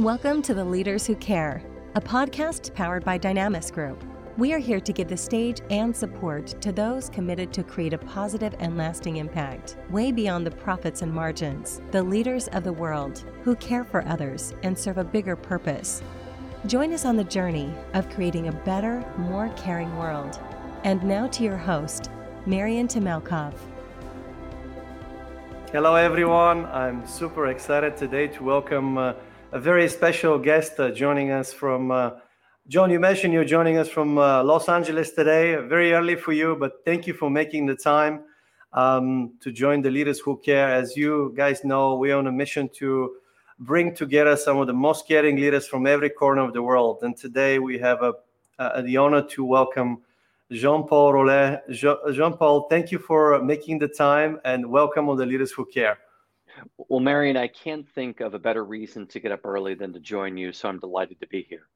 Welcome to The Leaders Who Care, a podcast powered by Dynamis Group. We are here to give the stage and support to those committed to create a positive and lasting impact, way beyond the profits and margins, the leaders of the world who care for others and serve a bigger purpose. Join us on the journey of creating a better, more caring world. And now to your host, Marian Temelkov. Hello, everyone. I'm super excited today to welcome uh, a very special guest uh, joining us from. Uh, John, you mentioned you're joining us from uh, Los Angeles today. Very early for you, but thank you for making the time um, to join the Leaders Who Care. As you guys know, we're on a mission to bring together some of the most caring leaders from every corner of the world. And today we have a, the honor to welcome Jean Paul Rollert. Jean Paul, thank you for making the time and welcome on the Leaders Who Care. Well, Marian, I can't think of a better reason to get up early than to join you, so I'm delighted to be here.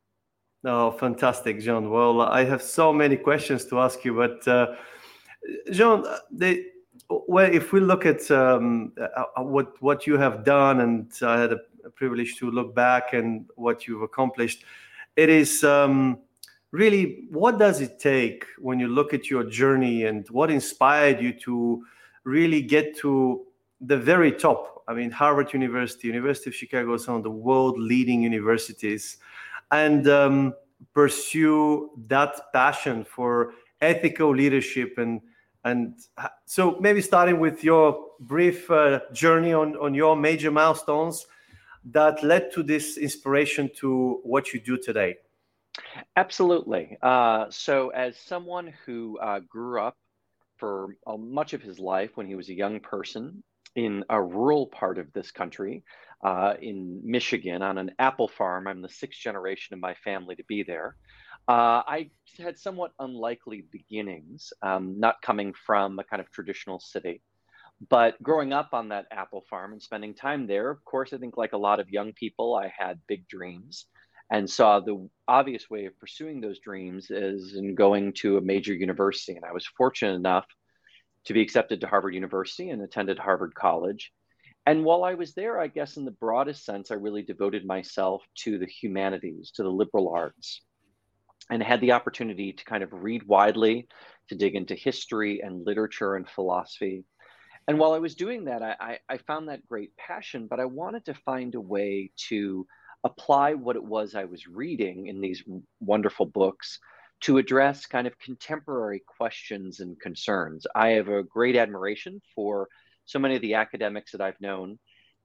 Oh, fantastic, John. Well, I have so many questions to ask you, but uh, John, they, well, if we look at um, uh, what what you have done, and I had a privilege to look back and what you've accomplished, it is. Um, really what does it take when you look at your journey and what inspired you to really get to the very top i mean harvard university university of chicago is one of the world leading universities and um, pursue that passion for ethical leadership and and so maybe starting with your brief uh, journey on on your major milestones that led to this inspiration to what you do today Absolutely. Uh, so, as someone who uh, grew up for uh, much of his life when he was a young person in a rural part of this country, uh, in Michigan, on an apple farm, I'm the sixth generation of my family to be there. Uh, I had somewhat unlikely beginnings, um, not coming from a kind of traditional city. But growing up on that apple farm and spending time there, of course, I think like a lot of young people, I had big dreams and saw the obvious way of pursuing those dreams is in going to a major university. And I was fortunate enough to be accepted to Harvard University and attended Harvard College. And while I was there, I guess in the broadest sense, I really devoted myself to the humanities, to the liberal arts, and had the opportunity to kind of read widely, to dig into history and literature and philosophy. And while I was doing that, I, I found that great passion, but I wanted to find a way to apply what it was I was reading in these wonderful books to address kind of contemporary questions and concerns. I have a great admiration for so many of the academics that I've known,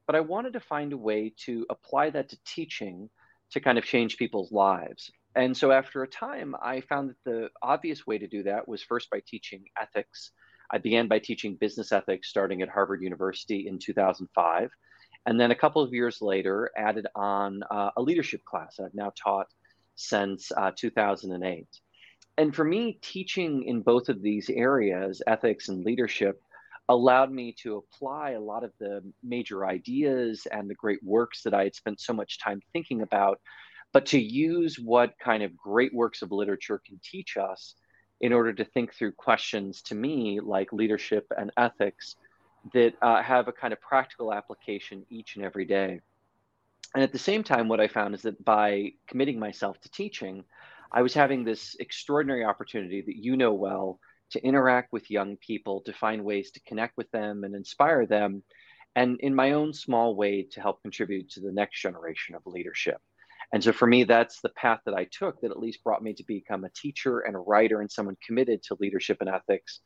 but I wanted to find a way to apply that to teaching to kind of change people's lives. And so after a time, I found that the obvious way to do that was first by teaching ethics. I began by teaching business ethics starting at Harvard University in 2005 and then a couple of years later added on uh, a leadership class that I've now taught since uh, 2008. And for me, teaching in both of these areas, ethics and leadership, allowed me to apply a lot of the major ideas and the great works that I had spent so much time thinking about, but to use what kind of great works of literature can teach us in order to think through questions to me like leadership and ethics that uh, have a kind of practical application each and every day. And at the same time, what I found is that by committing myself to teaching, I was having this extraordinary opportunity that you know well to interact with young people, to find ways to connect with them and inspire them, and in my own small way to help contribute to the next generation of leadership. And so for me, that's the path that I took that at least brought me to become a teacher and a writer and someone committed to leadership and ethics.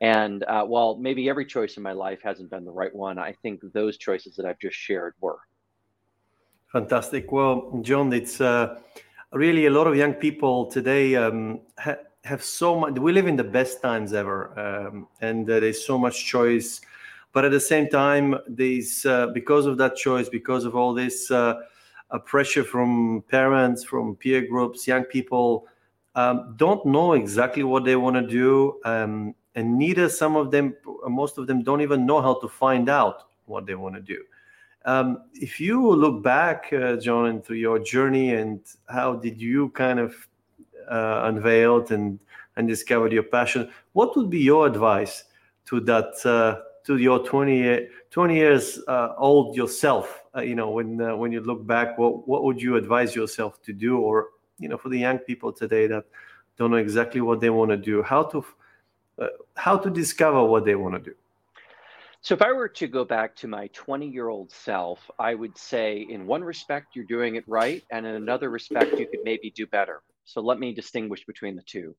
And uh, while maybe every choice in my life hasn't been the right one, I think those choices that I've just shared were. Fantastic. Well, John, it's uh, really a lot of young people today um, ha- have so much. We live in the best times ever, um, and uh, there's so much choice. But at the same time, there's uh, because of that choice, because of all this uh, pressure from parents, from peer groups, young people um, don't know exactly what they want to do. Um, and neither some of them, most of them, don't even know how to find out what they want to do. Um, if you look back, uh, John, into your journey and how did you kind of uh, unveiled and and discovered your passion, what would be your advice to that uh, to your 20, 20 years uh, old yourself? Uh, you know, when uh, when you look back, what what would you advise yourself to do, or you know, for the young people today that don't know exactly what they want to do, how to how to discover what they want to do? So, if I were to go back to my 20 year old self, I would say, in one respect, you're doing it right. And in another respect, you could maybe do better. So, let me distinguish between the two.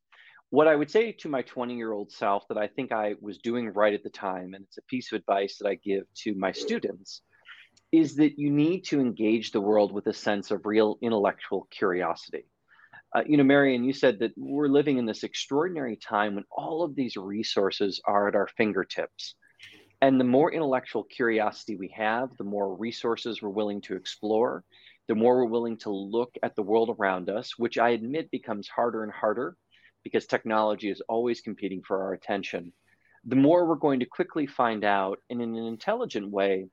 What I would say to my 20 year old self that I think I was doing right at the time, and it's a piece of advice that I give to my students, is that you need to engage the world with a sense of real intellectual curiosity. Uh, you know, Marian, you said that we're living in this extraordinary time when all of these resources are at our fingertips. And the more intellectual curiosity we have, the more resources we're willing to explore, the more we're willing to look at the world around us, which I admit becomes harder and harder because technology is always competing for our attention. The more we're going to quickly find out in an intelligent way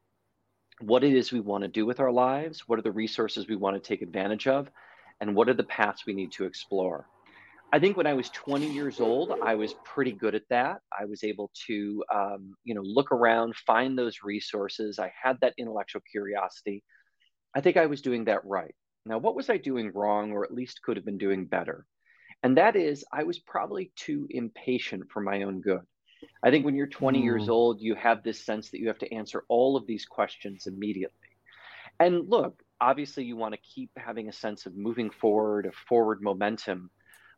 what it is we want to do with our lives, what are the resources we want to take advantage of, and what are the paths we need to explore. I think when I was 20 years old, I was pretty good at that. I was able to, um, you know, look around, find those resources. I had that intellectual curiosity. I think I was doing that right. Now, what was I doing wrong, or at least could have been doing better? And that is, I was probably too impatient for my own good. I think when you're 20 mm. years old, you have this sense that you have to answer all of these questions immediately. And look, obviously, you want to keep having a sense of moving forward, of forward momentum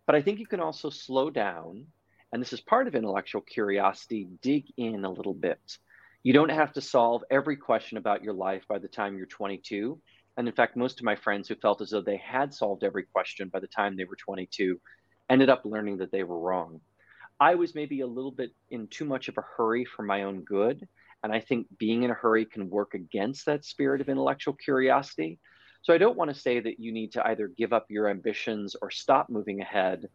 but I think you can also slow down, and this is part of intellectual curiosity, dig in a little bit. You don't have to solve every question about your life by the time you're 22. And in fact, most of my friends who felt as though they had solved every question by the time they were 22 ended up learning that they were wrong. I was maybe a little bit in too much of a hurry for my own good. And I think being in a hurry can work against that spirit of intellectual curiosity. So I don't want to say that you need to either give up your ambitions or stop moving ahead,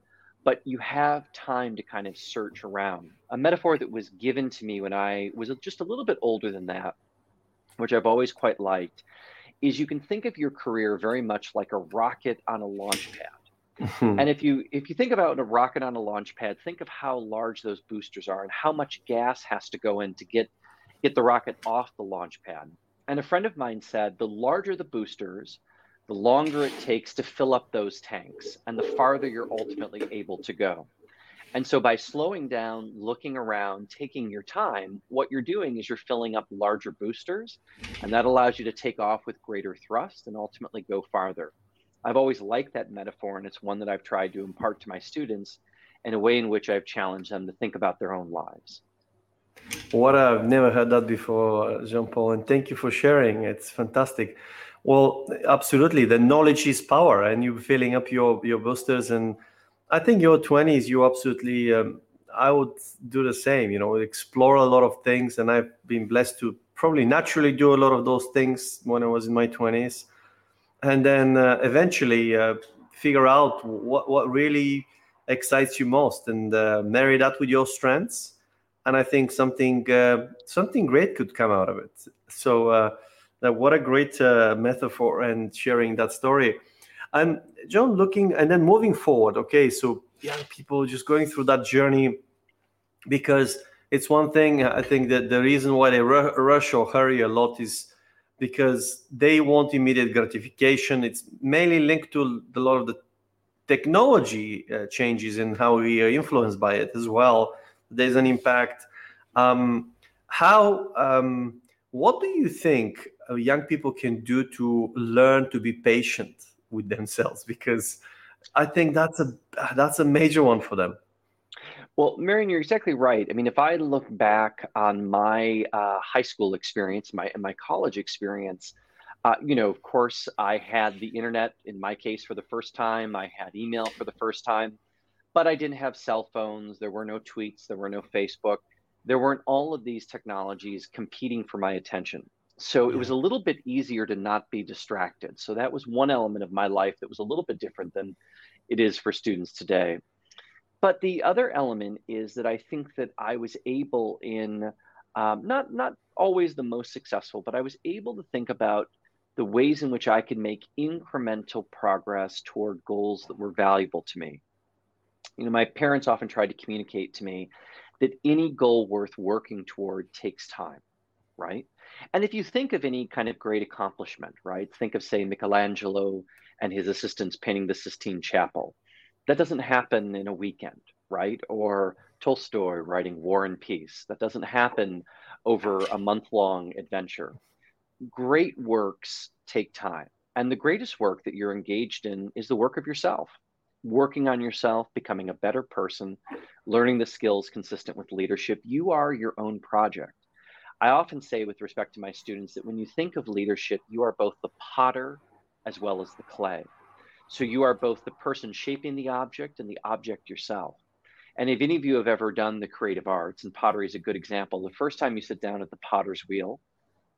but you have time to kind of search around. A metaphor that was given to me when I was just a little bit older than that, which I've always quite liked, is you can think of your career very much like a rocket on a launch pad. Mm-hmm. And if you if you think about a rocket on a launch pad, think of how large those boosters are and how much gas has to go in to get get the rocket off the launch pad. And a friend of mine said the larger the boosters, the longer it takes to fill up those tanks and the farther you're ultimately able to go. And so by slowing down, looking around, taking your time, what you're doing is you're filling up larger boosters, and that allows you to take off with greater thrust and ultimately go farther. I've always liked that metaphor, and it's one that I've tried to impart to my students in a way in which I've challenged them to think about their own lives. What I've never heard that before, Jean Paul, and thank you for sharing. It's fantastic. Well, absolutely, the knowledge is power, and you're filling up your your boosters. And I think your twenties, you absolutely. Um, I would do the same. You know, explore a lot of things, and I've been blessed to probably naturally do a lot of those things when I was in my twenties, and then uh, eventually uh, figure out what what really excites you most, and uh, marry that with your strengths and I think something uh, something great could come out of it. So, uh, what a great uh, metaphor and sharing that story. And John, looking and then moving forward. Okay, so young people just going through that journey because it's one thing. I think that the reason why they rush or hurry a lot is because they want immediate gratification. It's mainly linked to a lot of the technology uh, changes and how we are influenced by it as well there's an impact. Um, how, um, what do you think uh, young people can do to learn to be patient with themselves? Because I think that's a that's a major one for them. Well, Marian, you're exactly right. I mean, if I look back on my uh, high school experience, my my college experience, uh, you know, of course, I had the internet in my case for the first time. I had email for the first time but I didn't have cell phones. There were no tweets. There were no Facebook. There weren't all of these technologies competing for my attention. So it was a little bit easier to not be distracted. So that was one element of my life that was a little bit different than it is for students today. But the other element is that I think that I was able in um, not not always the most successful, but I was able to think about the ways in which I could make incremental progress toward goals that were valuable to me you know, my parents often tried to communicate to me that any goal worth working toward takes time, right? And if you think of any kind of great accomplishment, right? Think of, say, Michelangelo and his assistants painting the Sistine Chapel. That doesn't happen in a weekend, right? Or Tolstoy writing War and Peace. That doesn't happen over a month long adventure. Great works take time. And the greatest work that you're engaged in is the work of yourself, working on yourself, becoming a better person, learning the skills consistent with leadership. You are your own project. I often say, with respect to my students, that when you think of leadership, you are both the potter as well as the clay. So you are both the person shaping the object and the object yourself. And if any of you have ever done the creative arts, and pottery is a good example, the first time you sit down at the potter's wheel,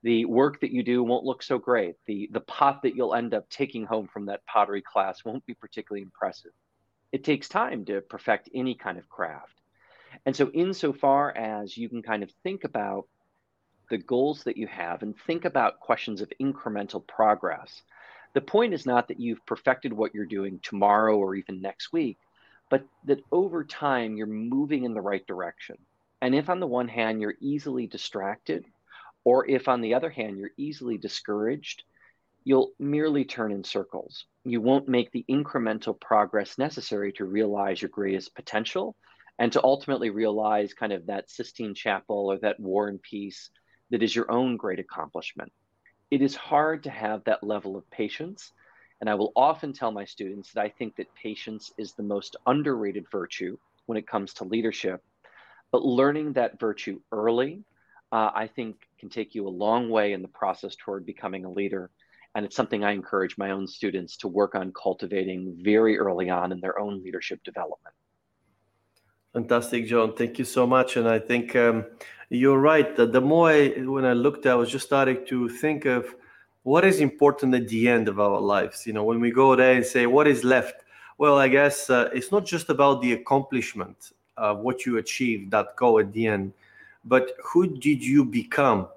the work that you do won't look so great. The, the pot that you'll end up taking home from that pottery class won't be particularly impressive. It takes time to perfect any kind of craft. And so, insofar as you can kind of think about the goals that you have and think about questions of incremental progress, the point is not that you've perfected what you're doing tomorrow or even next week, but that over time you're moving in the right direction. And if on the one hand you're easily distracted, or if on the other hand you're easily discouraged, you'll merely turn in circles. You won't make the incremental progress necessary to realize your greatest potential and to ultimately realize kind of that Sistine Chapel or that War and Peace that is your own great accomplishment it is hard to have that level of patience. And I will often tell my students that I think that patience is the most underrated virtue when it comes to leadership. But learning that virtue early, uh, I think, can take you a long way in the process toward becoming a leader. And it's something I encourage my own students to work on cultivating very early on in their own leadership development. Fantastic, John. Thank you so much. And I think um, you're right. The, more I, when I looked, I was just starting to think of what is important at the end of our lives. You know, when we go there and say, what is left? Well, I guess uh, it's not just about the accomplishment of what you achieved, that goal at the end, but who did you become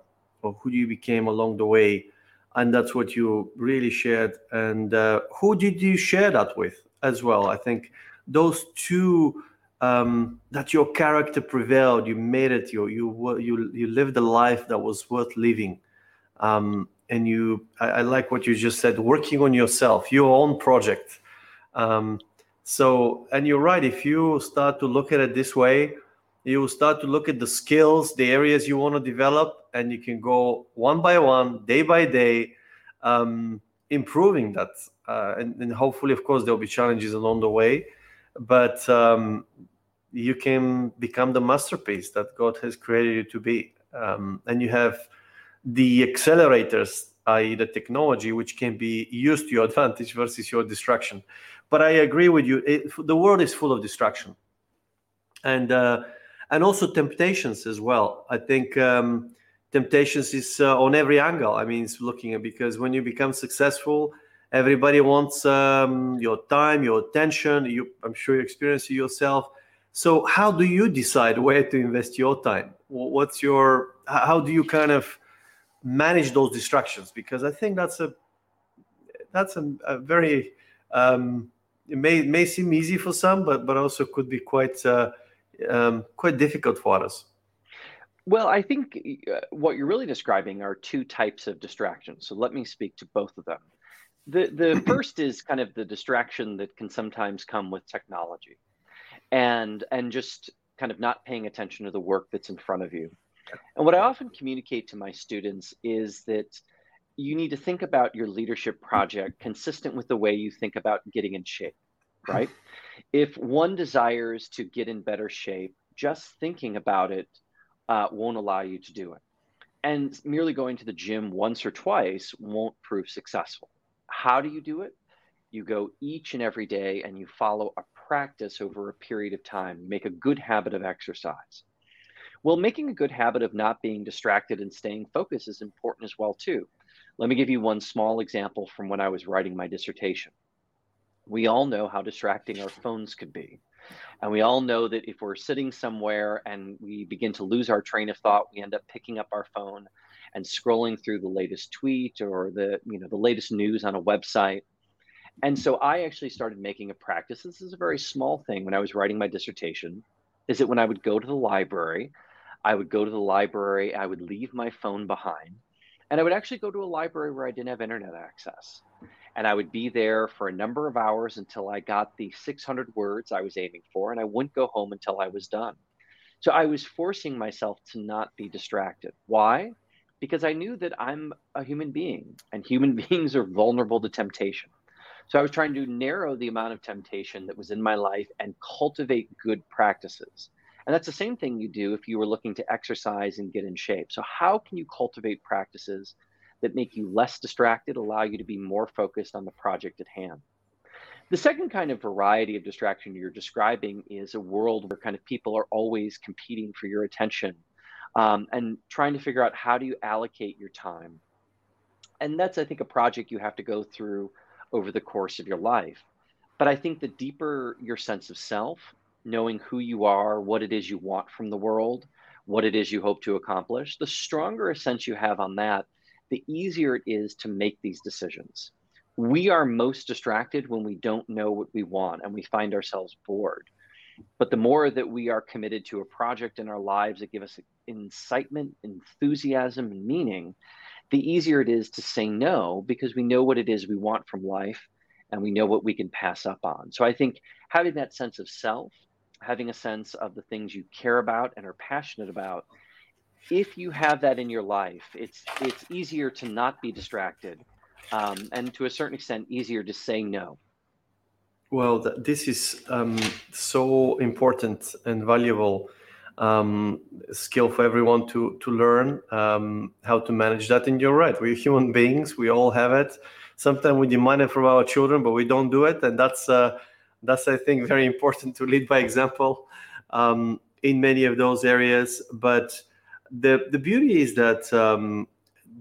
or who you became along the way? And that's what you really shared. And uh, who did you share that with as well? I think those two um, that your character prevailed. You made it. You you you you lived a life that was worth living. Um, and you, I, I, like what you just said. Working on yourself, your own project. Um, so, and you're right. If you start to look at it this way, you will start to look at the skills, the areas you want to develop, and you can go one by one, day by day, um, improving that. Uh, and, and, hopefully, of course, there'll be challenges along the way but um, you can become the masterpiece that God has created you to be. Um, and you have the accelerators, i.e., the technology, which can be used to your advantage versus your distraction. But I agree with you. It, the world is full of distraction, and uh, and also temptations as well. I think um, temptations is uh, on every angle. I mean, it's looking at because when you become successful, everybody wants um, your time, your attention. You, I'm sure you experience it yourself. So, how do you decide where to invest your time? What's your how do you kind of manage those distractions? Because I think that's a that's a, a very um, it may may seem easy for some, but but also could be quite uh, um, quite difficult for others. Well, I think uh, what you're really describing are two types of distractions. So let me speak to both of them. The the first is kind of the distraction that can sometimes come with technology, and and just kind of not paying attention to the work that's in front of you. And what I often communicate to my students is that you need to think about your leadership project consistent with the way you think about getting in shape, right? if one desires to get in better shape, just thinking about it uh, won't allow you to do it. And merely going to the gym once or twice won't prove successful. How do you do it? You go each and every day and you follow a practice over a period of time, make a good habit of exercise. Well, making a good habit of not being distracted and staying focused is important as well too. Let me give you one small example from when I was writing my dissertation. We all know how distracting our phones could be. And we all know that if we're sitting somewhere and we begin to lose our train of thought, we end up picking up our phone and scrolling through the latest tweet or the you know the latest news on a website and so i actually started making a practice this is a very small thing when i was writing my dissertation is that when I would go to the library, I would go to the library, I would leave my phone behind, and I would actually go to a library where I didn't have internet access. And I would be there for a number of hours until I got the 600 words I was aiming for, and I wouldn't go home until I was done. So I was forcing myself to not be distracted. Why? Because I knew that I'm a human being and human beings are vulnerable to temptation. So I was trying to narrow the amount of temptation that was in my life and cultivate good practices. And that's the same thing you do if you were looking to exercise and get in shape. So, how can you cultivate practices that make you less distracted, allow you to be more focused on the project at hand? The second kind of variety of distraction you're describing is a world where kind of people are always competing for your attention um, and trying to figure out how do you allocate your time. And that's, I think, a project you have to go through over the course of your life. But I think the deeper your sense of self, knowing who you are, what it is you want from the world, what it is you hope to accomplish, the stronger a sense you have on that, the easier it is to make these decisions. We are most distracted when we don't know what we want and we find ourselves bored. But the more that we are committed to a project in our lives that give us incitement, enthusiasm, and meaning, the easier it is to say no because we know what it is we want from life and we know what we can pass up on. So I think having that sense of self, having a sense of the things you care about and are passionate about, if you have that in your life, it's it's easier to not be distracted, um, and to a certain extent, easier to say no. Well, th- this is um, so important and valuable um, skill for everyone to to learn um, how to manage that. And you're right, we're human beings; we all have it. Sometimes we demand it from our children, but we don't do it, and that's uh, that's I think very important to lead by example um, in many of those areas. But the the beauty is that um,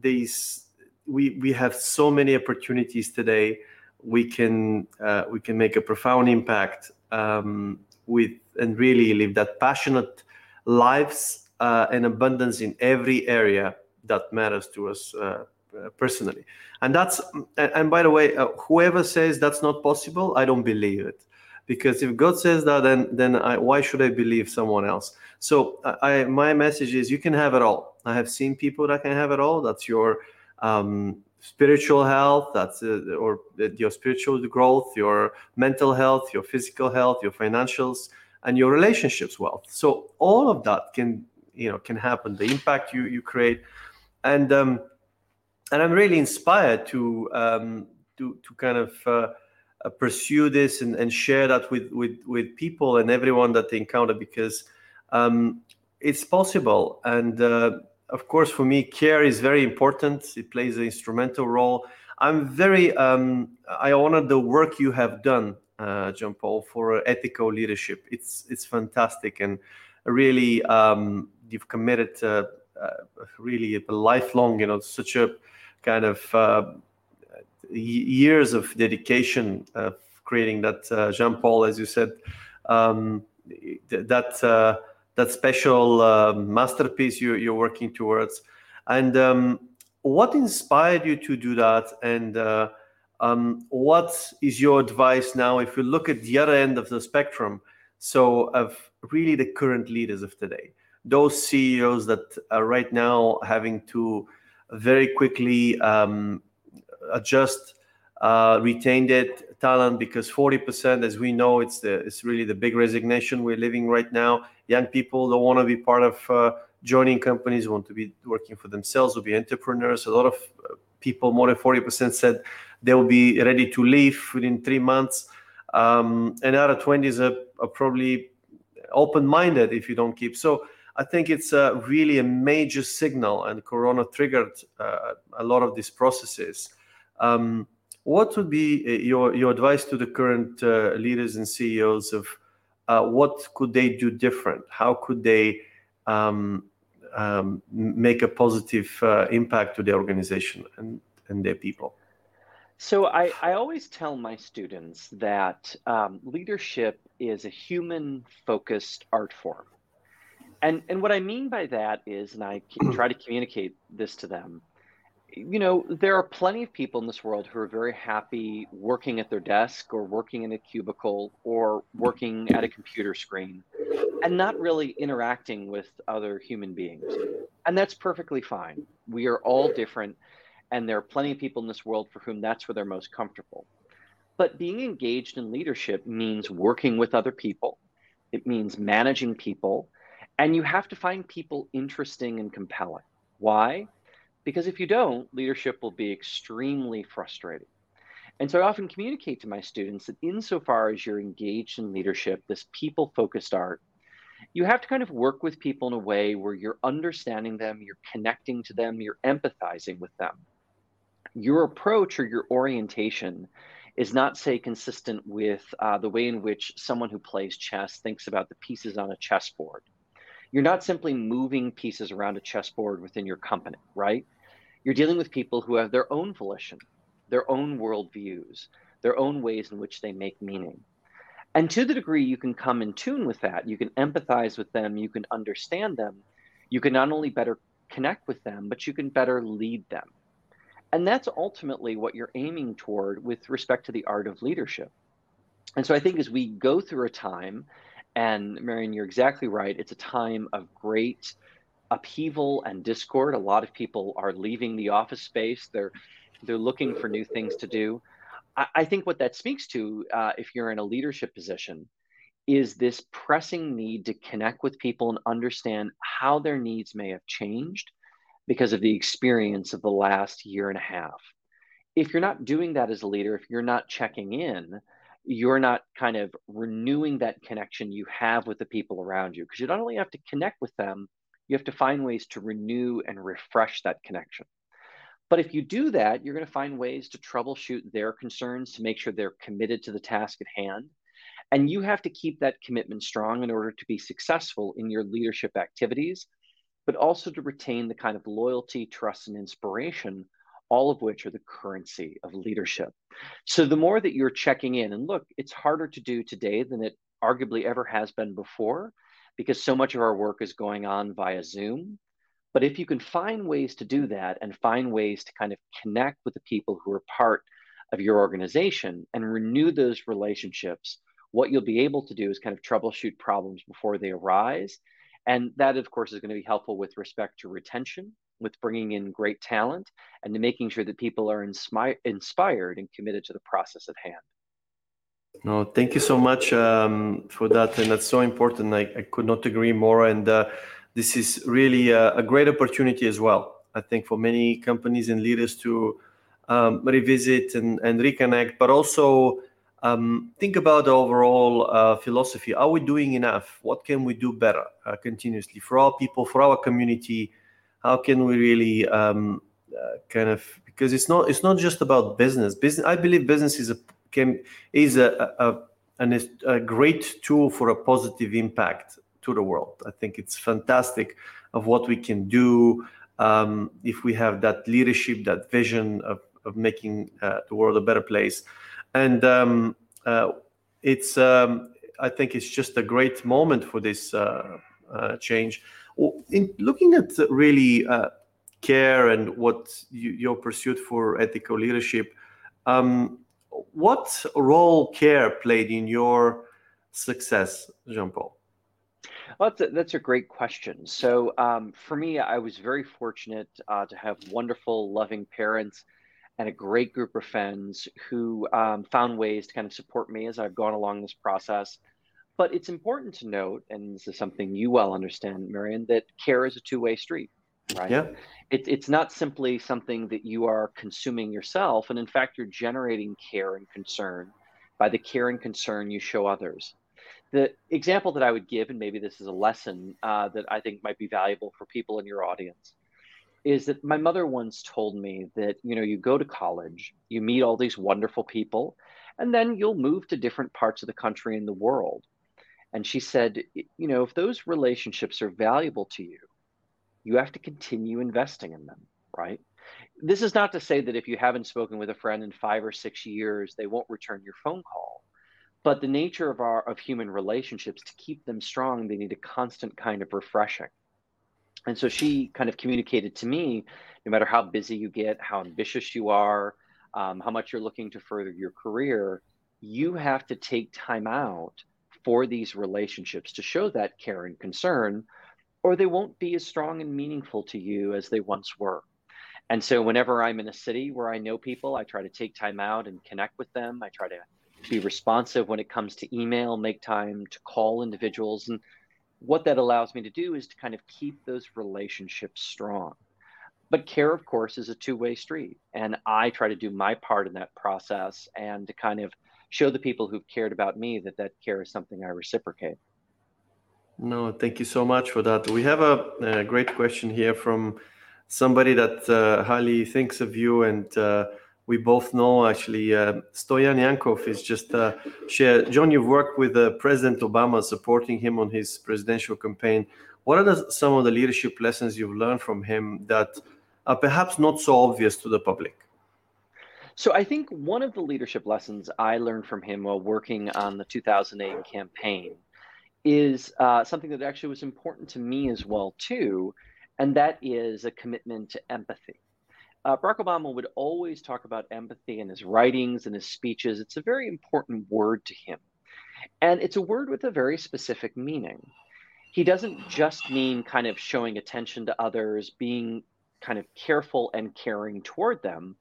these we we have so many opportunities today. We can uh, we can make a profound impact um, with and really live that passionate lives uh, and abundance in every area that matters to us uh, uh personally. And that's and by the way, uh, whoever says that's not possible, I don't believe it because if God says that, then then I, why should I believe someone else? So I, my message is you can have it all. I have seen people that can have it all. That's your um, spiritual health, that's uh, or your spiritual growth, your mental health, your physical health, your financials, and your relationships wealth. So all of that can you know can happen. The impact you you create, and um, and I'm really inspired to um, to to kind of uh, uh, pursue this and, and share that with, with, with people and everyone that they encounter because um, it's possible. And uh, of course, for me, care is very important. It plays an instrumental role. I'm very, um, I honor the work you have done, uh, John Paul, for ethical leadership. It's, it's fantastic. And really, um, you've committed uh, uh, really a lifelong, you know, such a kind of uh, years of dedication of creating that uh, Jean Paul, as you said, um, that uh, that special uh, masterpiece you, you're working towards. And um, what inspired you to do that? And uh, um, what is your advice now if you look at the other end of the spectrum? So, of really the current leaders of today, those CEOs that are right now having to very quickly um, adjust uh, retained it talent because 40% as we know it's the it's really the big resignation we're living right now. Young people don't want to be part of uh, joining companies want to be working for themselves or be entrepreneurs. A lot of uh, people more than 40% said they will be ready to leave within three months. Um, and of 20s are, are probably open-minded if you don't keep. So I think it's really a major signal, and Corona triggered uh, a lot of these processes. Um, what would be uh, your, your advice to the current uh, leaders and CEOs of uh, what could they do different? How could they um, um, make a positive impact to the organization and, and their people? So I, I always tell my students that um, leadership is a human focused art form. And, and what I mean by that is, and I try to communicate this to them, you know, there are plenty of people in this world who are very happy working at their desk or working in a cubicle or working at a computer screen and not really interacting with other human beings. And that's perfectly fine. We are all different, and there are plenty of people in this world for whom that's where they're most comfortable. But being engaged in leadership means working with other people, it means managing people, and you have to find people interesting and compelling. Why? Because if you don't, leadership will be extremely frustrating. And so I often communicate to my students that insofar as you're engaged in leadership, this people focused art, you have to kind of work with people in a way where you're understanding them, you're connecting to them, you're empathizing with them. Your approach or your orientation is not, say, consistent with uh, the way in which someone who plays chess thinks about the pieces on a chessboard. You're not simply moving pieces around a chessboard within your company, right? You're dealing with people who have their own volition, their own worldviews, their own ways in which they make meaning. And to the degree you can come in tune with that, you can empathize with them, you can understand them, you can not only better connect with them, but you can better lead them. And that's ultimately what you're aiming toward with respect to the art of leadership. And so I think as we go through a time, and Marian, you're exactly right, it's a time of great upheaval and discord. A lot of people are leaving the office space. They're they're looking for new things to do. I, I think what that speaks to, uh, if you're in a leadership position, is this pressing need to connect with people and understand how their needs may have changed because of the experience of the last year and a half. If you're not doing that as a leader, if you're not checking in, you're not kind of renewing that connection you have with the people around you because you not only have to connect with them, you have to find ways to renew and refresh that connection. But if you do that, you're going to find ways to troubleshoot their concerns to make sure they're committed to the task at hand. And you have to keep that commitment strong in order to be successful in your leadership activities but also to retain the kind of loyalty, trust, and inspiration, all of which are the currency of leadership. So the more that you're checking in, and look, it's harder to do today than it arguably ever has been before, because so much of our work is going on via Zoom. But if you can find ways to do that and find ways to kind of connect with the people who are part of your organization and renew those relationships, what you'll be able to do is kind of troubleshoot problems before they arise and that, of course, is going to be helpful with respect to retention, with bringing in great talent, and to making sure that people are inspi- inspired and committed to the process at hand. No, thank you so much um, for that, and that's so important. I, I could not agree more. And uh, this is really a, a, great opportunity as well. I think for many companies and leaders to um, revisit and, and reconnect, but also um, think about the overall uh, philosophy. Are we doing enough? What can we do better uh, continuously for our people, for our community? How can we really um, uh, kind of because it's not it's not just about business. Business. I believe business is a can is a, a, a, a great tool for a positive impact to the world. I think it's fantastic of what we can do um, if we have that leadership, that vision of, of making uh, the world a better place and um, uh, it's um, I think it's just a great moment for this uh, uh, change. In looking at really uh, care and what you, your pursuit for ethical leadership, um, what role care played in your success, Jean Paul? Well, that's a, that's a great question. So, um, for me, I was very fortunate uh, to have wonderful, loving parents and a great group of friends who um, found ways to kind of support me as I've gone along this process. But it's important to note, and this is something you well understand, Marian, that care is a two way street, right? Yeah. It, it's not simply something that you are consuming yourself. And in fact, you're generating care and concern by the care and concern you show others. The example that I would give, and maybe this is a lesson uh, that I think might be valuable for people in your audience, is that my mother once told me that you know you go to college you meet all these wonderful people and then you'll move to different parts of the country and the world and she said you know if those relationships are valuable to you you have to continue investing in them right? This is not to say that if you haven't spoken with a friend in 5 or 6 years they won't return your phone call but the nature of our of human relationships to keep them strong they need a constant kind of refreshing. And so she kind of communicated to me no matter how busy you get, how ambitious you are, um, how much you're looking to further your career, you have to take time out for these relationships to show that care and concern, or they won't be as strong and meaningful to you as they once were. And so, whenever I'm in a city where I know people, I try to take time out and connect with them. I try to be responsive when it comes to email, make time to call individuals. And what that allows me to do is to kind of keep those relationships strong. But care, of course, is a two way street. And I try to do my part in that process and to kind of show the people who've cared about me that that care is something I reciprocate. No, thank you so much for that. We have a, a great question here from somebody that uh, highly thinks of you and uh, we both know actually uh, Stoyan Yankov is just uh, shared. John, you've worked with uh, President Obama, supporting him on his presidential campaign. What are the, some of the leadership lessons you've learned from him that are perhaps not so obvious to the public? So I think one of the leadership lessons I learned from him while working on the 2008 campaign is uh, something that actually was important to me as well too, and that is a commitment to empathy. Uh, Barack Obama would always talk about empathy in his writings and his speeches. It's a very important word to him. And it's a word with a very specific meaning. He doesn't just mean kind of showing attention to others, being kind of careful and caring toward them.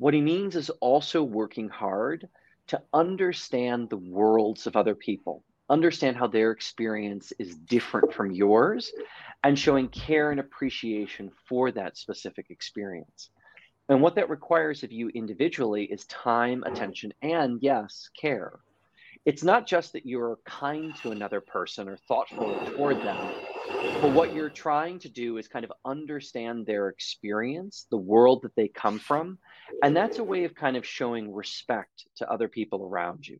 What he means is also working hard to understand the worlds of other people, understand how their experience is different from yours, and showing care and appreciation for that specific experience. And what that requires of you individually is time, attention, and yes, care. It's not just that you're kind to another person or thoughtful toward them, but what you're trying to do is kind of understand their experience, the world that they come from. And that's a way of kind of showing respect to other people around you.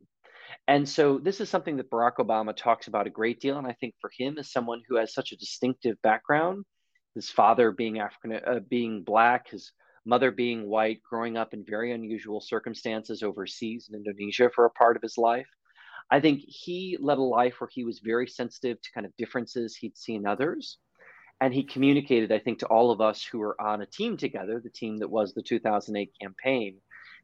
And so this is something that Barack Obama talks about a great deal. And I think for him, as someone who has such a distinctive background, his father being African, uh, being black, his mother being white, growing up in very unusual circumstances overseas in Indonesia for a part of his life. I think he led a life where he was very sensitive to kind of differences he'd seen others. And he communicated, I think, to all of us who were on a team together, the team that was the 2008 campaign,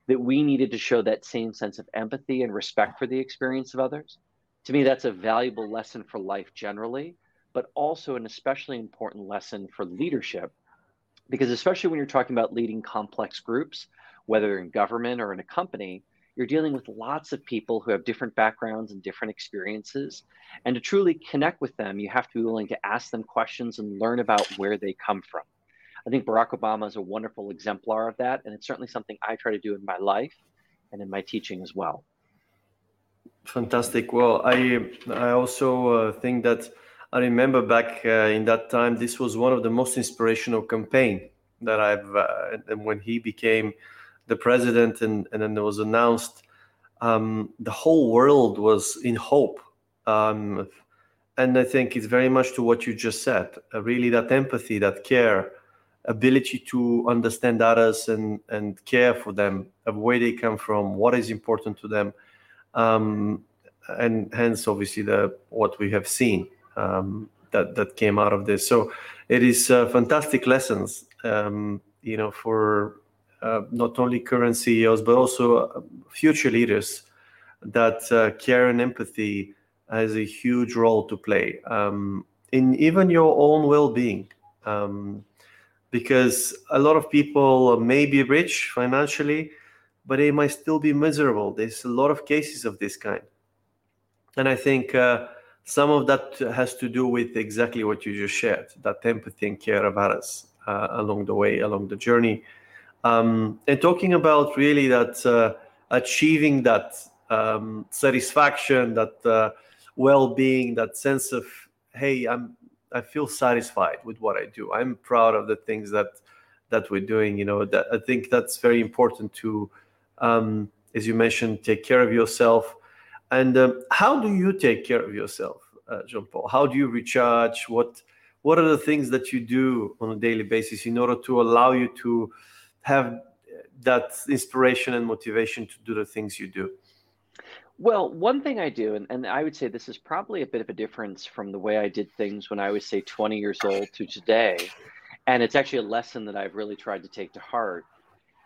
that we needed to show that same sense of empathy and respect for the experience of others. To me, that's a valuable lesson for life generally, but also an especially important lesson for leadership. Because, especially when you're talking about leading complex groups, whether in government or in a company, you're dealing with lots of people who have different backgrounds and different experiences. And to truly connect with them, you have to be willing to ask them questions and learn about where they come from. I think Barack Obama is a wonderful exemplar of that, and it's certainly something I try to do in my life and in my teaching as well. Fantastic. Well, I I also uh, think that I remember back uh, in that time, this was one of the most inspirational campaign that I've. Uh, and when he became the president, and and then it was announced, um, the whole world was in hope. Um, and I think it's very much to what you just said. Uh, really, that empathy, that care, ability to understand others and and care for them, of where they come from, what is important to them, um, and hence obviously the what we have seen um, that that came out of this. So it is uh, fantastic lessons, um, you know, for not only current CEOs but also uh, future leaders that uh, care and empathy has a huge role to play um, in even your own well-being. Um, because a lot of people may be rich financially, but they might still be miserable. There's a lot of cases of this kind. And I think uh, some of that has to do with exactly what you just shared that empathy and care of others uh, along the way, along the journey. Um, and talking about really that uh, achieving that um, satisfaction, that uh, well being, that sense of, hey, I'm I feel satisfied with what I do. I'm proud of the things that that we're doing. You know, that I think that's very important to, um, as you mentioned, take care of yourself. And um, how do you take care of yourself, uh, Jean Paul? How do you recharge? What What are the things that you do on a daily basis in order to allow you to have that inspiration and motivation to do the things you do? Well, one thing I do, and, and I would say this is probably a bit of a difference from the way I did things when I was, say, 20 years old to today, and it's actually a lesson that I've really tried to take to heart,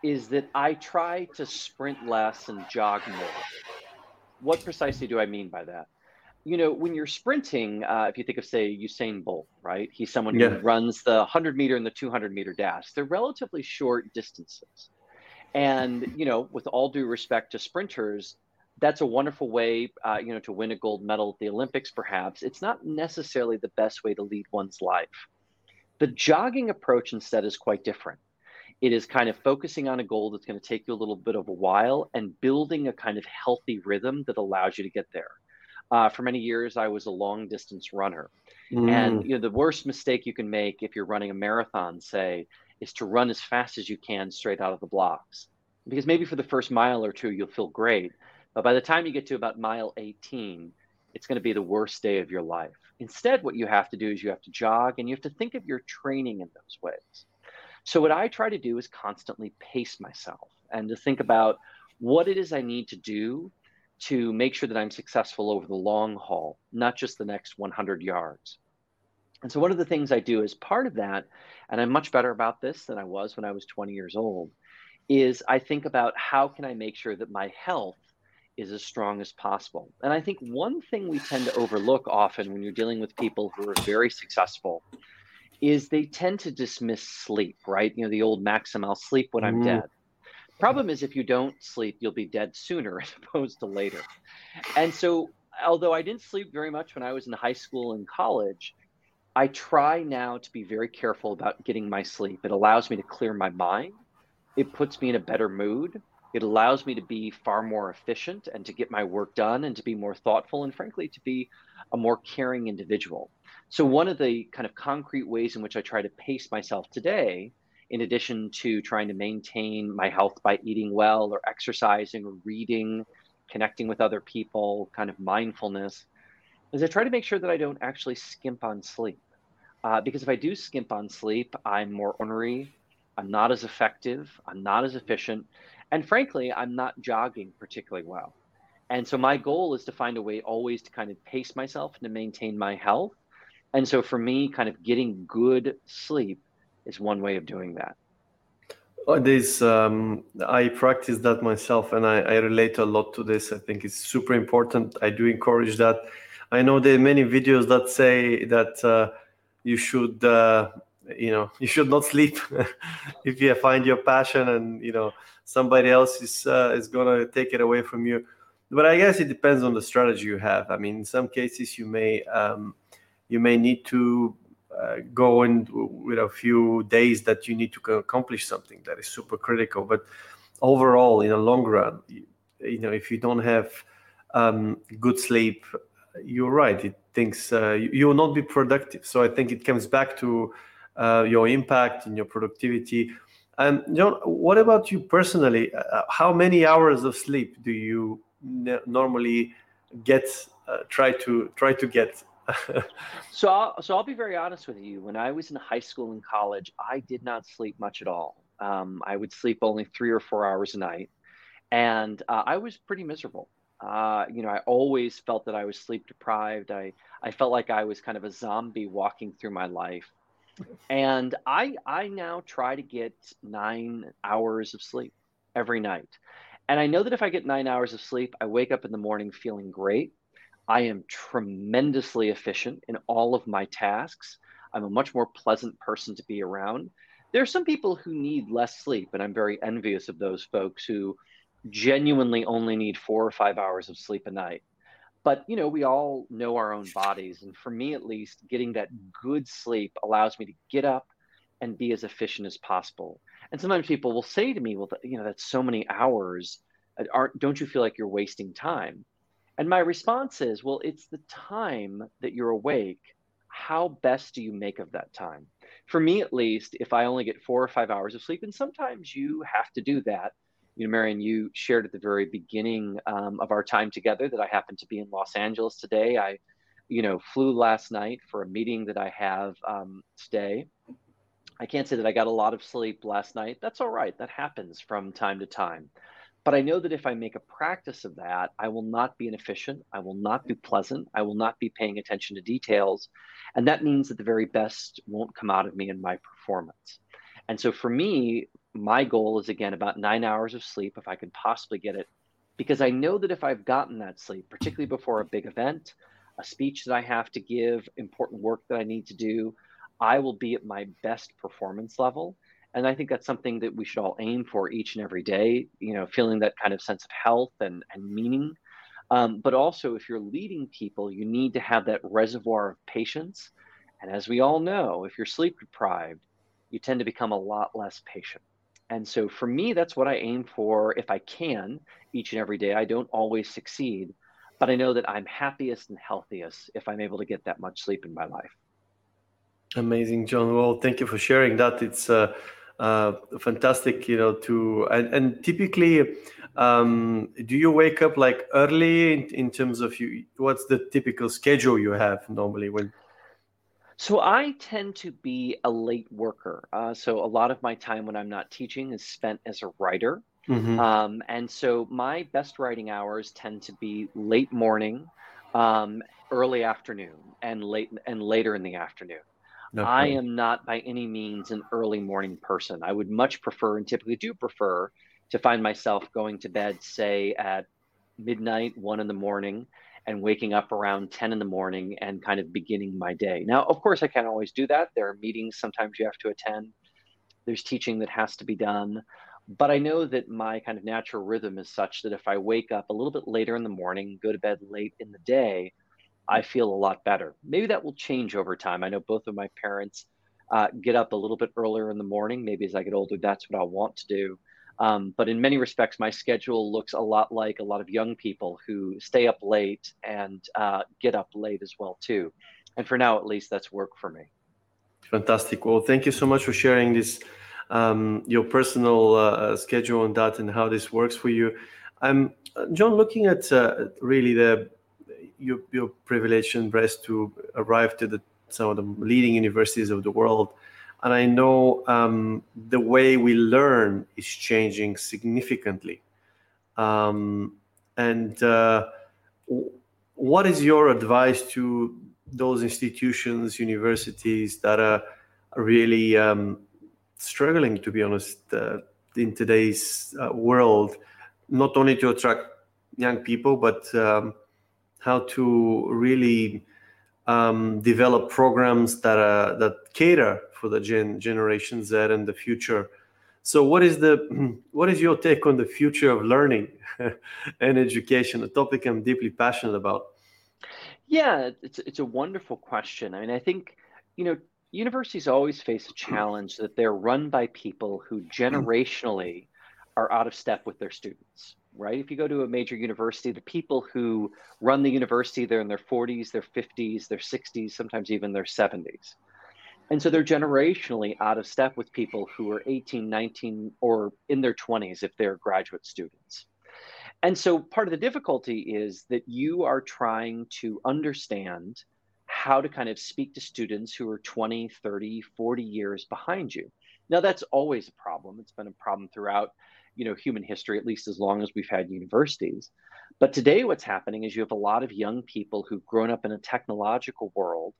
is that I try to sprint less and jog more. What precisely do I mean by that? You know, when you're sprinting, uh, if you think of, say, Usain Bolt, right? He's someone who runs the 100 meter and the 200 meter dash. They're relatively short distances. And, you know, with all due respect to sprinters, that's a wonderful way, uh, you know, to win a gold medal at the Olympics, perhaps. It's not necessarily the best way to lead one's life. The jogging approach instead is quite different. It is kind of focusing on a goal that's going to take you a little bit of a while and building a kind of healthy rhythm that allows you to get there. Uh, for many years, I was a long distance runner. Mm. And you know, the worst mistake you can make if you're running a marathon, say, is to run as fast as you can straight out of the blocks. Because maybe for the first mile or two, you'll feel great. But by the time you get to about mile 18, it's going to be the worst day of your life. Instead, what you have to do is you have to jog and you have to think of your training in those ways. So, what I try to do is constantly pace myself and to think about what it is I need to do to make sure that I'm successful over the long haul, not just the next 100 yards. And so, one of the things I do as part of that, and I'm much better about this than I was when I was 20 years old, is I think about how can I make sure that my health is as strong as possible. And I think one thing we tend to overlook often when you're dealing with people who are very successful is they tend to dismiss sleep, right? You know, the old maxim, I'll sleep when I'm mm. dead. The problem is, if you don't sleep, you'll be dead sooner as opposed to later. And so, although I didn't sleep very much when I was in high school and college, I try now to be very careful about getting my sleep. It allows me to clear my mind, it puts me in a better mood it allows me to be far more efficient and to get my work done and to be more thoughtful and, frankly, to be a more caring individual. So, one of the kind of concrete ways in which I try to pace myself today, in addition to trying to maintain my health by eating well or exercising or reading, connecting with other people, kind of mindfulness, is I try to make sure that I don't actually skimp on sleep. Uh, because if I do skimp on sleep, I'm more ornery, I'm not as effective, I'm not as efficient, and frankly, I'm not jogging particularly well. And so my goal is to find a way always to kind of pace myself and to maintain my health. And so for me, kind of getting good sleep is one way of doing that. Oh, this um, I practice that myself, and I, I, relate a lot to this. I think it's super important. I do encourage that. I know there are many videos that say that uh, you should, uh, you know, you should not sleep if you find your passion, and you know, somebody else is uh, is to take it away from you but i guess it depends on the strategy you have i mean in some cases you may um, you may need to uh, go in with a few days that you need to accomplish something that is super critical but overall in the long run you, know if you don't have um, good sleep you're right it thinks uh, you, will not be productive so i think it comes back to uh, your impact and your productivity and John, what about you personally? Uh, how many hours of sleep do you n- normally get? Uh, try to try to get. So, I'll, so I'll be very honest with you. When I was in high school and college, I did not sleep much at all. Um, I would sleep only three or four hours a night, and uh, I was pretty miserable. Uh, you know, I always felt that I was sleep deprived. I I felt like I was kind of a zombie walking through my life and I I now try to get nine hours of sleep every night. And I know that if I get nine hours of sleep, I wake up in the morning feeling great. I am tremendously efficient in all of my tasks. I'm a much more pleasant person to be around. There are some people who need less sleep, and I'm very envious of those folks who genuinely only need four or five hours of sleep a night but you know we all know our own bodies and for me at least getting that good sleep allows me to get up and be as efficient as possible and sometimes people will say to me well you know that's so many hours uh, aren't don't you feel like you're wasting time and my response is well it's the time that you're awake how best do you make of that time for me at least if i only get four or five hours of sleep and sometimes you have to do that you know, Marian, you shared at the very beginning um, of our time together that I happen to be in Los Angeles today. I, you know, flew last night for a meeting that I have um, today. I can't say that I got a lot of sleep last night. That's all right. That happens from time to time. But I know that if I make a practice of that, I will not be inefficient. I will not be pleasant. I will not be paying attention to details. And that means that the very best won't come out of me in my performance. And so for me, my goal is again about nine hours of sleep if I can possibly get it, because I know that if I've gotten that sleep, particularly before a big event, a speech that I have to give, important work that I need to do, I will be at my best performance level. And I think that's something that we should all aim for each and every day, you know, feeling that kind of sense of health and, and meaning. Um, but also, if you're leading people, you need to have that reservoir of patience. And as we all know, if you're sleep deprived, you tend to become a lot less patient. And so for me, that's what I aim for if I can each and every day. I don't always succeed, but I know that I'm happiest and healthiest if I'm able to get that much sleep in my life. Amazing, John. Well, thank you for sharing that. It's uh, uh, fantastic, you know, to and, and typically, um, do you wake up like early in, in terms of you? What's the typical schedule you have normally when? So I tend to be a late worker. Uh, so a lot of my time when I'm not teaching is spent as a writer. Mm-hmm. Um, and so my best writing hours tend to be late morning, um, early afternoon, and late and later in the afternoon. No I am not by any means an early morning person. I would much prefer and typically do prefer to find myself going to bed, say at midnight, one in the morning, and waking up around 10 in the morning and kind of beginning my day. Now, of course, I can't always do that. There are meetings sometimes you have to attend, there's teaching that has to be done. But I know that my kind of natural rhythm is such that if I wake up a little bit later in the morning, go to bed late in the day, I feel a lot better. Maybe that will change over time. I know both of my parents uh, get up a little bit earlier in the morning. Maybe as I get older, that's what I want to do. Um, but in many respects, my schedule looks a lot like a lot of young people who stay up late and uh, get up late as well too. And for now, at least, that's work for me. Fantastic. Well, thank you so much for sharing this, um, your personal uh, schedule on that and how this works for you. Um, John. Looking at uh, really the your, your privilege and blessed to arrive to the, some of the leading universities of the world. And I know um, the way we learn is changing significantly. Um, and uh, what is your advice to those institutions, universities that are really um, struggling, to be honest, uh, in today's uh, world, not only to attract young people, but um, how to really um, develop programs that uh, that cater for the gen- generation Z and the future. So, what is the what is your take on the future of learning and education? A topic I'm deeply passionate about. Yeah, it's it's a wonderful question. I mean, I think you know universities always face a challenge that they're run by people who generationally are out of step with their students right? If you go to a major university, the people who run the university, they're in their 40s, their 50s, their 60s, sometimes even their 70s. And so they're generationally out of step with people who are 18, 19, or in their 20s if they're graduate students. And so part of the difficulty is that you are trying to understand how to kind of speak to students who are 20, 30, 40 years behind you. Now, that's always a problem. It's been a problem throughout you know human history at least as long as we've had universities but today what's happening is you have a lot of young people who've grown up in a technological world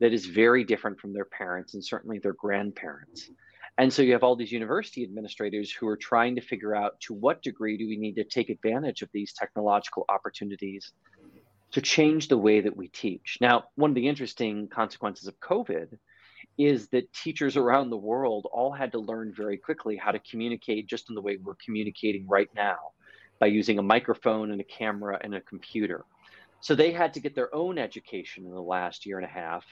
that is very different from their parents and certainly their grandparents and so you have all these university administrators who are trying to figure out to what degree do we need to take advantage of these technological opportunities to change the way that we teach. Now, one of the interesting consequences of COVID is that teachers around the world all had to learn very quickly how to communicate just in the way we're communicating right now by using a microphone and a camera and a computer. So they had to get their own education in the last year and a half.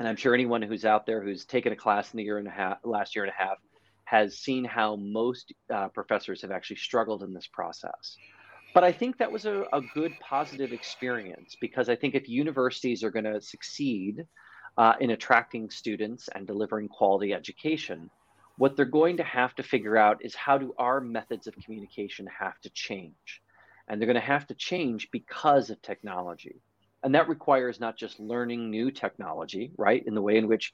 And I'm sure anyone who's out there who's taken a class in the year and a half, last year and a half, has seen how most uh, professors have actually struggled in this process. But I think that was a, a good positive experience because I think if universities are going to succeed uh, in attracting students and delivering quality education, what they're going to have to figure out is how do our methods of communication have to change? And they're going to have to change because of technology. And that requires not just learning new technology, right? In the way in which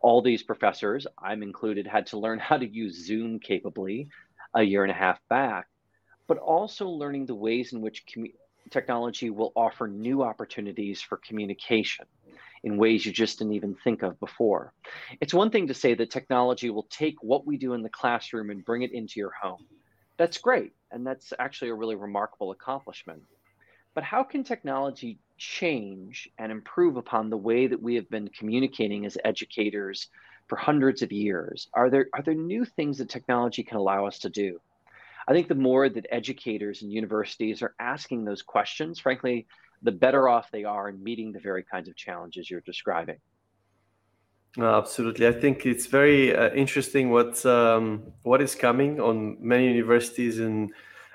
all these professors, I'm included, had to learn how to use Zoom capably a year and a half back. but also learning the ways in which commu- technology will offer new opportunities for communication in ways you just didn't even think of before. It's one thing to say that technology will take what we do in the classroom and bring it into your home. That's great, and that's actually a really remarkable accomplishment. But how can technology change and improve upon the way that we have been communicating as educators for hundreds of years? Are there are there new things that technology can allow us to do? I think the more that educators and universities are asking those questions, frankly, the better off they are in meeting the very kinds of challenges you're describing. Uh, absolutely, I think it's very uh, interesting what um, what is coming on many universities and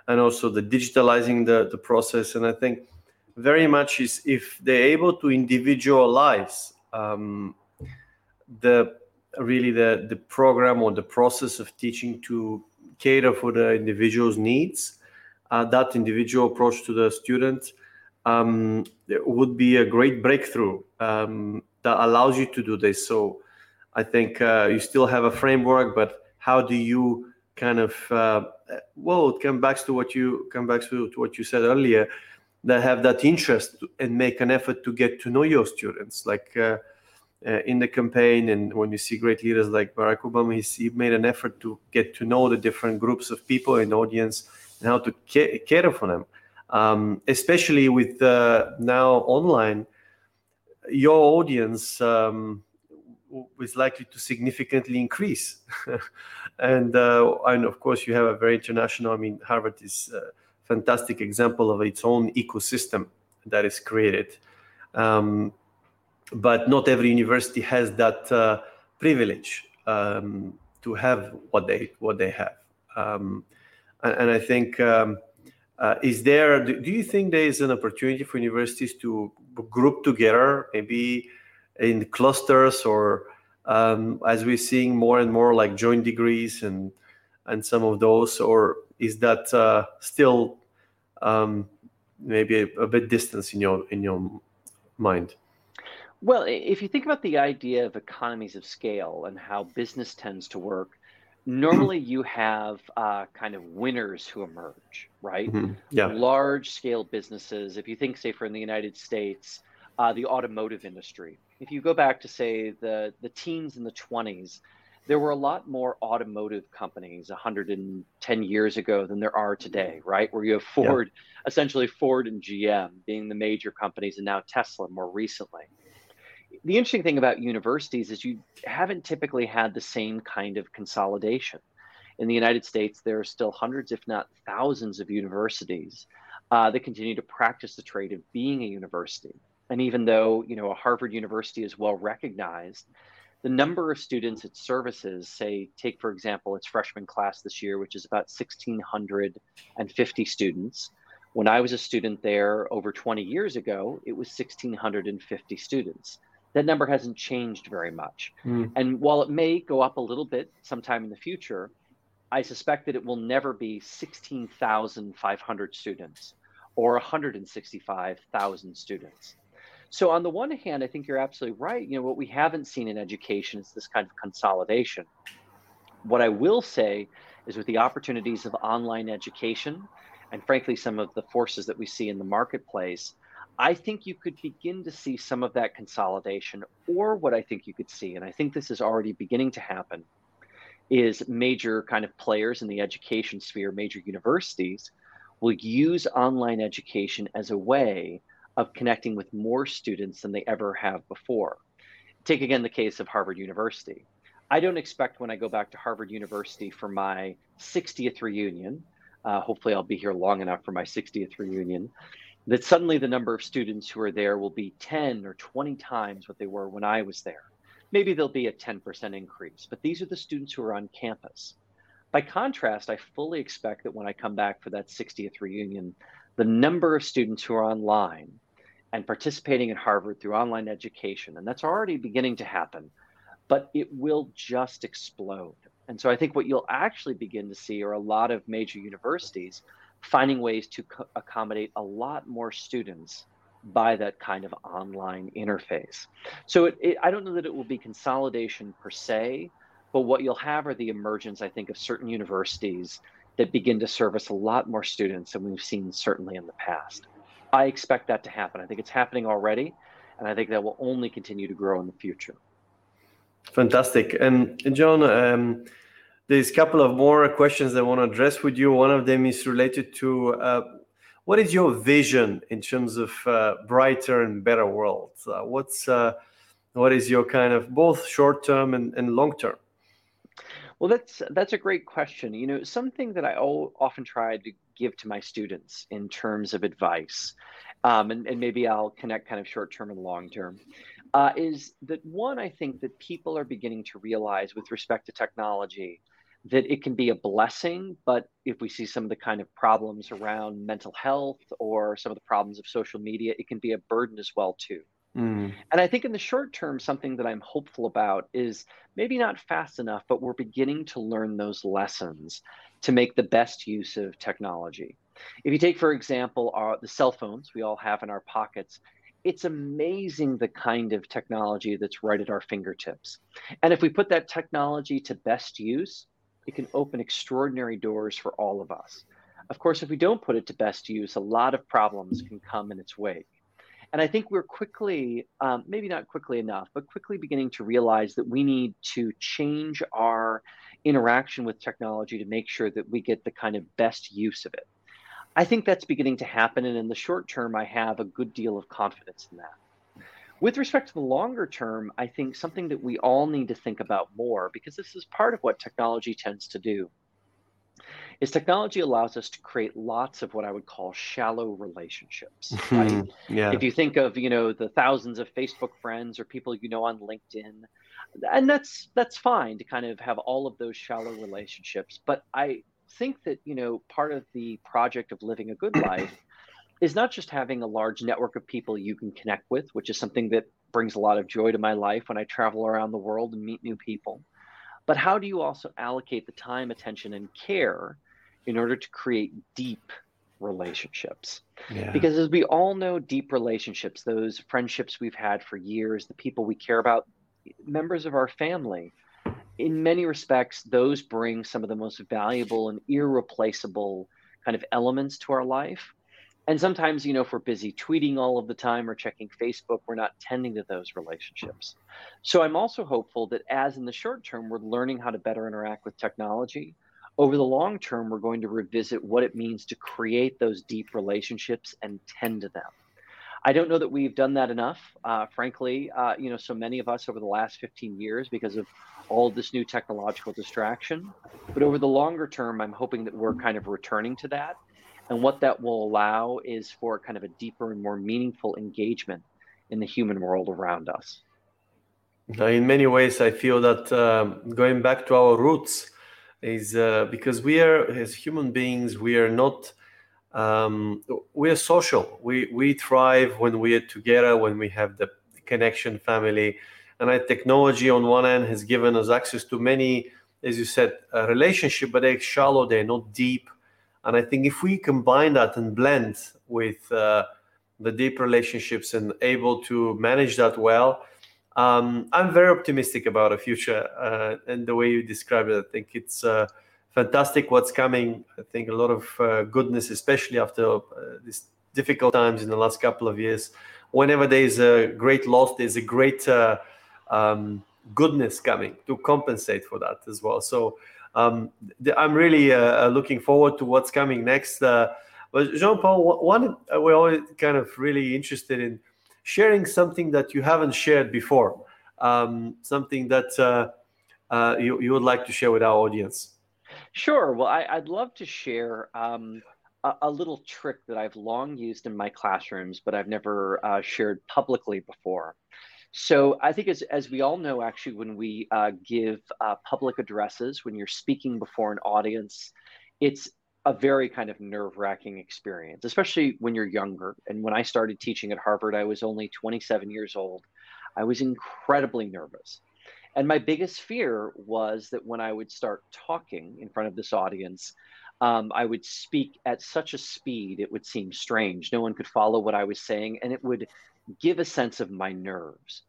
and also the digitalizing the the process. And I think very much is if they're able to individualize um, the really the the program or the process of teaching to cater for the individual's needs, uh, that individual approach to the student um, would be a great breakthrough um, that allows you to do this. So I think uh, you still have a framework, but how do you kind of uh, well it comes back to what you come back to, to what you said earlier that have that interest and make an effort to get to know your students like uh, uh, in the campaign and when you see great leaders like barack obama he made an effort to get to know the different groups of people in the audience and how to ca- care for them um, especially with uh, now online your audience um, is likely to significantly increase. And uh, and of course you have a very international i mean harvard is a fantastic example of its own ecosystem that is created. Um, but not every university has that uh, privilege um, to have what they what they have. Um, and, and, i think um, uh, is there do, you think there is an opportunity for universities to group together maybe in clusters or um, as we're seeing more and more like joint degrees and and some of those or is that uh, still um, maybe a, a, bit distance in your in your mind? Well if you think about the idea of economies of scale and how business tends to work normally you have uh, kind of winners who emerge right mm-hmm. yeah large scale businesses if you think say for in the united states uh, the automotive industry if you go back to say the the teens and the 20s there were a lot more automotive companies 110 years ago than there are today right where you have ford yeah. essentially ford and gm being the major companies and now tesla more recently the interesting thing about universities is you haven't typically had the same kind of consolidation in the united states there are still hundreds if not thousands of universities uh, that continue to practice the trade of being a university and even though you know a Harvard University is well recognized, the number of students it services, say, take for example its freshman class this year, which is about 1,650 students. When I was a student there over 20 years ago, it was 1,650 students. That number hasn't changed very much. Mm. And while it may go up a little bit sometime in the future, I suspect that it will never be 16,500 students or 165,000 students. So on the one hand, I think you're absolutely right. You know, what we haven't seen in education is this kind of consolidation. What I will say is with the opportunities of online education and frankly some of the forces that we see in the marketplace, I think you could begin to see some of that consolidation or what I think you could see and I think this is already beginning to happen is major kind of players in the education sphere, major universities will use online education as a way of connecting with more students than they ever have before. Take again the case of Harvard University. I don't expect when I go back to Harvard University for my 60th reunion, uh, hopefully I'll be here long enough for my 60th reunion, that suddenly the number of students who are there will be 10 or 20 times what they were when I was there. Maybe there'll be a 10% increase, but these are the students who are on campus. By contrast, I fully expect that when I come back for that 60th reunion, the number of students who are online and participating in Harvard through online education. And that's already beginning to happen, but it will just explode. And so I think what you'll actually begin to see are a lot of major universities finding ways to co- accommodate a lot more students by that kind of online interface. So it, it, I don't know that it will be consolidation per se, but what you'll have are the emergence, I think, of certain universities that begin to service a lot more students than we've seen certainly in the past. I expect that to happen. I think it's happening already, and I think that will only continue to grow in the future. Fantastic. And, John, um, there's a couple of more questions I want to address with you. One of them is related to uh, what is your vision in terms of uh, brighter and better world? Uh, what's uh, what is your kind of both short term and, and long term? Well, that's that's a great question. You know, something that I often try to give to my students in terms of advice, um, and, and maybe I'll connect kind of short term and long term, uh, is that one I think that people are beginning to realize with respect to technology that it can be a blessing, but if we see some of the kind of problems around mental health or some of the problems of social media, it can be a burden as well too. Mm. And I think in the short term, something that I'm hopeful about is maybe not fast enough, but we're beginning to learn those lessons to make the best use of technology. If you take, for example, our, the cell phones we all have in our pockets, it's amazing the kind of technology that's right at our fingertips. And if we put that technology to best use, it can open extraordinary doors for all of us. Of course, if we don't put it to best use, a lot of problems can come in its wake. And I think we're quickly, um, maybe not quickly enough, but quickly beginning to realize that we need to change our interaction with technology to make sure that we get the kind of best use of it. I think that's beginning to happen. And in the short term, I have a good deal of confidence in that. With respect to the longer term, I think something that we all need to think about more, because this is part of what technology tends to do, is technology allows us to create lots of what I would call shallow relationships. Right? Mm-hmm. yeah. If you think of, you know, the thousands of Facebook friends or people you know on LinkedIn, and that's that's fine to kind of have all of those shallow relationships. But I think that, you know, part of the project of living a good life is not just having a large network of people you can connect with, which is something that brings a lot of joy to my life when I travel around the world and meet new people. But how do you also allocate the time, attention, and care in order to create deep relationships. Yeah. Because as we all know, deep relationships, those friendships we've had for years, the people we care about, members of our family, in many respects, those bring some of the most valuable and irreplaceable kind of elements to our life. And sometimes, you know, if we're busy tweeting all of the time or checking Facebook, we're not tending to those relationships. So I'm also hopeful that as in the short term, we're learning how to better interact with technology over the long term, we're going to revisit what it means to create those deep relationships and tend to them. I don't know that we've done that enough, uh, frankly. Uh, you know, so many of us over the last 15 years because of all this new technological distraction. But over the longer term, I'm hoping that we're kind of returning to that. And what that will allow is for kind of a deeper and more meaningful engagement in the human world around us. In many ways, I feel that um, going back to our roots, is uh, because we are as human beings we are not um, we are social. We we thrive when we are together when we have the connection family. And I, technology on one end has given us access to many as you said a relationship but they're shallow they're not deep and i think if we combine that and blend with uh, the deep relationships and able to manage that well um, I'm very optimistic about the future uh, and the way you describe it. I think it's uh, fantastic what's coming. I think a lot of uh, goodness, especially after uh, these difficult times in the last couple of years. Whenever there's a great loss, there's a great uh, um, goodness coming to compensate for that as well. So um, I'm really uh, looking forward to what's coming next. Uh, but Jean Paul, one we're always kind of really interested in sharing something that you haven't shared before, um, something that uh, uh, you, you would like to share with our audience. Sure. Well, I, would love to share um, a, a, little trick that I've long used in my classrooms, but I've never uh, shared publicly before. So I think as, as we all know, actually, when we uh, give uh, public addresses, when you're speaking before an audience, it's a very kind of nerve wracking experience, especially when you're younger. And when I started teaching at Harvard, I was only 27 years old. I was incredibly nervous. And my biggest fear was that when I would start talking in front of this audience, um, I would speak at such a speed, it would seem strange. No one could follow what I was saying, and it would give a sense of my nerves.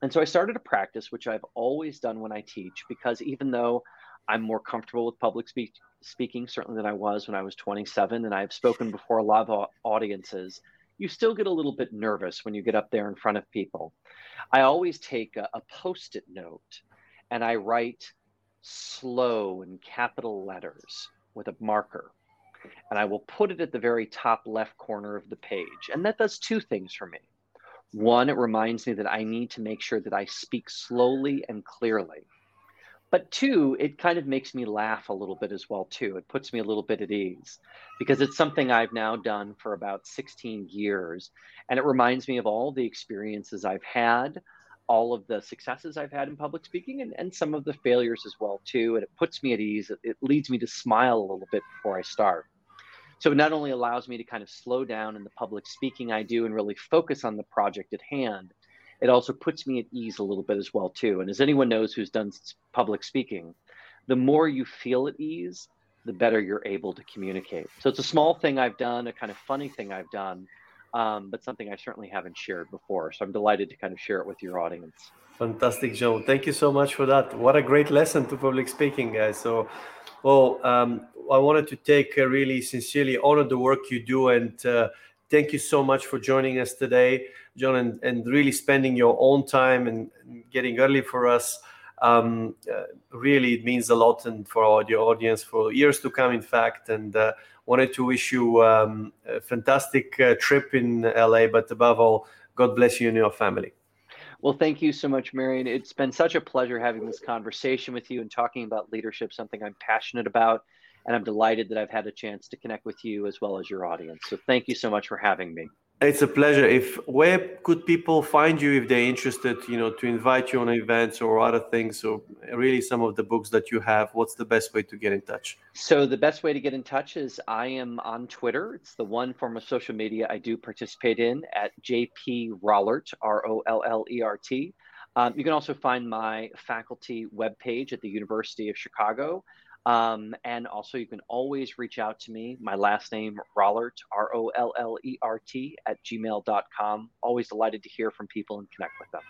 And so I started a practice, which I've always done when I teach, because even though I'm more comfortable with public speak, speaking, certainly than I was when I was 27. And I've spoken before a lot of audiences. You still get a little bit nervous when you get up there in front of people. I always take a, a post it note and I write slow in capital letters with a marker. And I will put it at the very top left corner of the page. And that does two things for me. One, it reminds me that I need to make sure that I speak slowly and clearly. But two, it kind of makes me laugh a little bit as well too. It puts me a little bit at ease because it's something I've now done for about 16 years and it reminds me of all the experiences I've had, all of the successes I've had in public speaking and, and some of the failures as well too and it puts me at ease. It, it leads me to smile a little bit before I start. So it not only allows me to kind of slow down in the public speaking I do and really focus on the project at hand, it also puts me at ease a little bit as well too. And as anyone knows who's done public speaking, the more you feel at ease, the better you're able to communicate. So it's a small thing I've done, a kind of funny thing I've done, um, but something I certainly haven't shared before. So I'm delighted to kind of share it with your audience. Fantastic, Joe. Thank you so much for that. What a great lesson to public speaking, guys. So, well, um, I wanted to take uh, really sincerely honor the work you do and uh, thank you so much for joining us today, John, and, and really spending your own time and, and getting early for us. Um, uh, really, it means a lot and for our audience for years to come, in fact. And uh, wanted to wish you um, a fantastic uh, trip in LA, but above all, God bless you and your family. Well, thank you so much, Marian. It's been such a pleasure having this conversation with you and talking about leadership, something I'm passionate about. And I'm delighted that I've had a chance to connect with you as well as your audience. So thank you so much for having me. It's a pleasure. If where could people find you if they're interested, you know, to invite you on events or other things, or really some of the books that you have? What's the best way to get in touch? So the best way to get in touch is I am on Twitter. It's the one form of social media I do participate in at JP Rollert, R O L L E R T. Um, you can also find my faculty webpage at the University of Chicago. Um, and also, you can always reach out to me. My last name, Rollert, R O L L E R T, at gmail.com. Always delighted to hear from people and connect with them.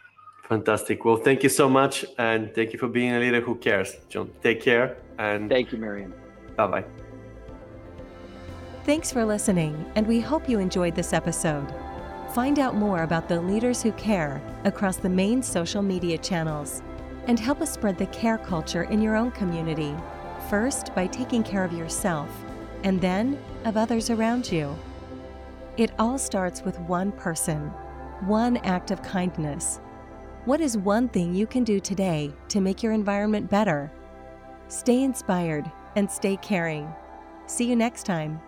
Fantastic. Well, thank you so much. And thank you for being a leader who cares, John. Take care. And thank you, Marian. Bye bye. Thanks for listening, and we hope you enjoyed this episode. Find out more about the leaders who care across the main social media channels and help us spread the care culture in your own community first by taking care of yourself, and then of others around you. It all starts with one person, one act of kindness. What is one thing you can do today to make your environment better? Stay inspired and stay caring. See you next time.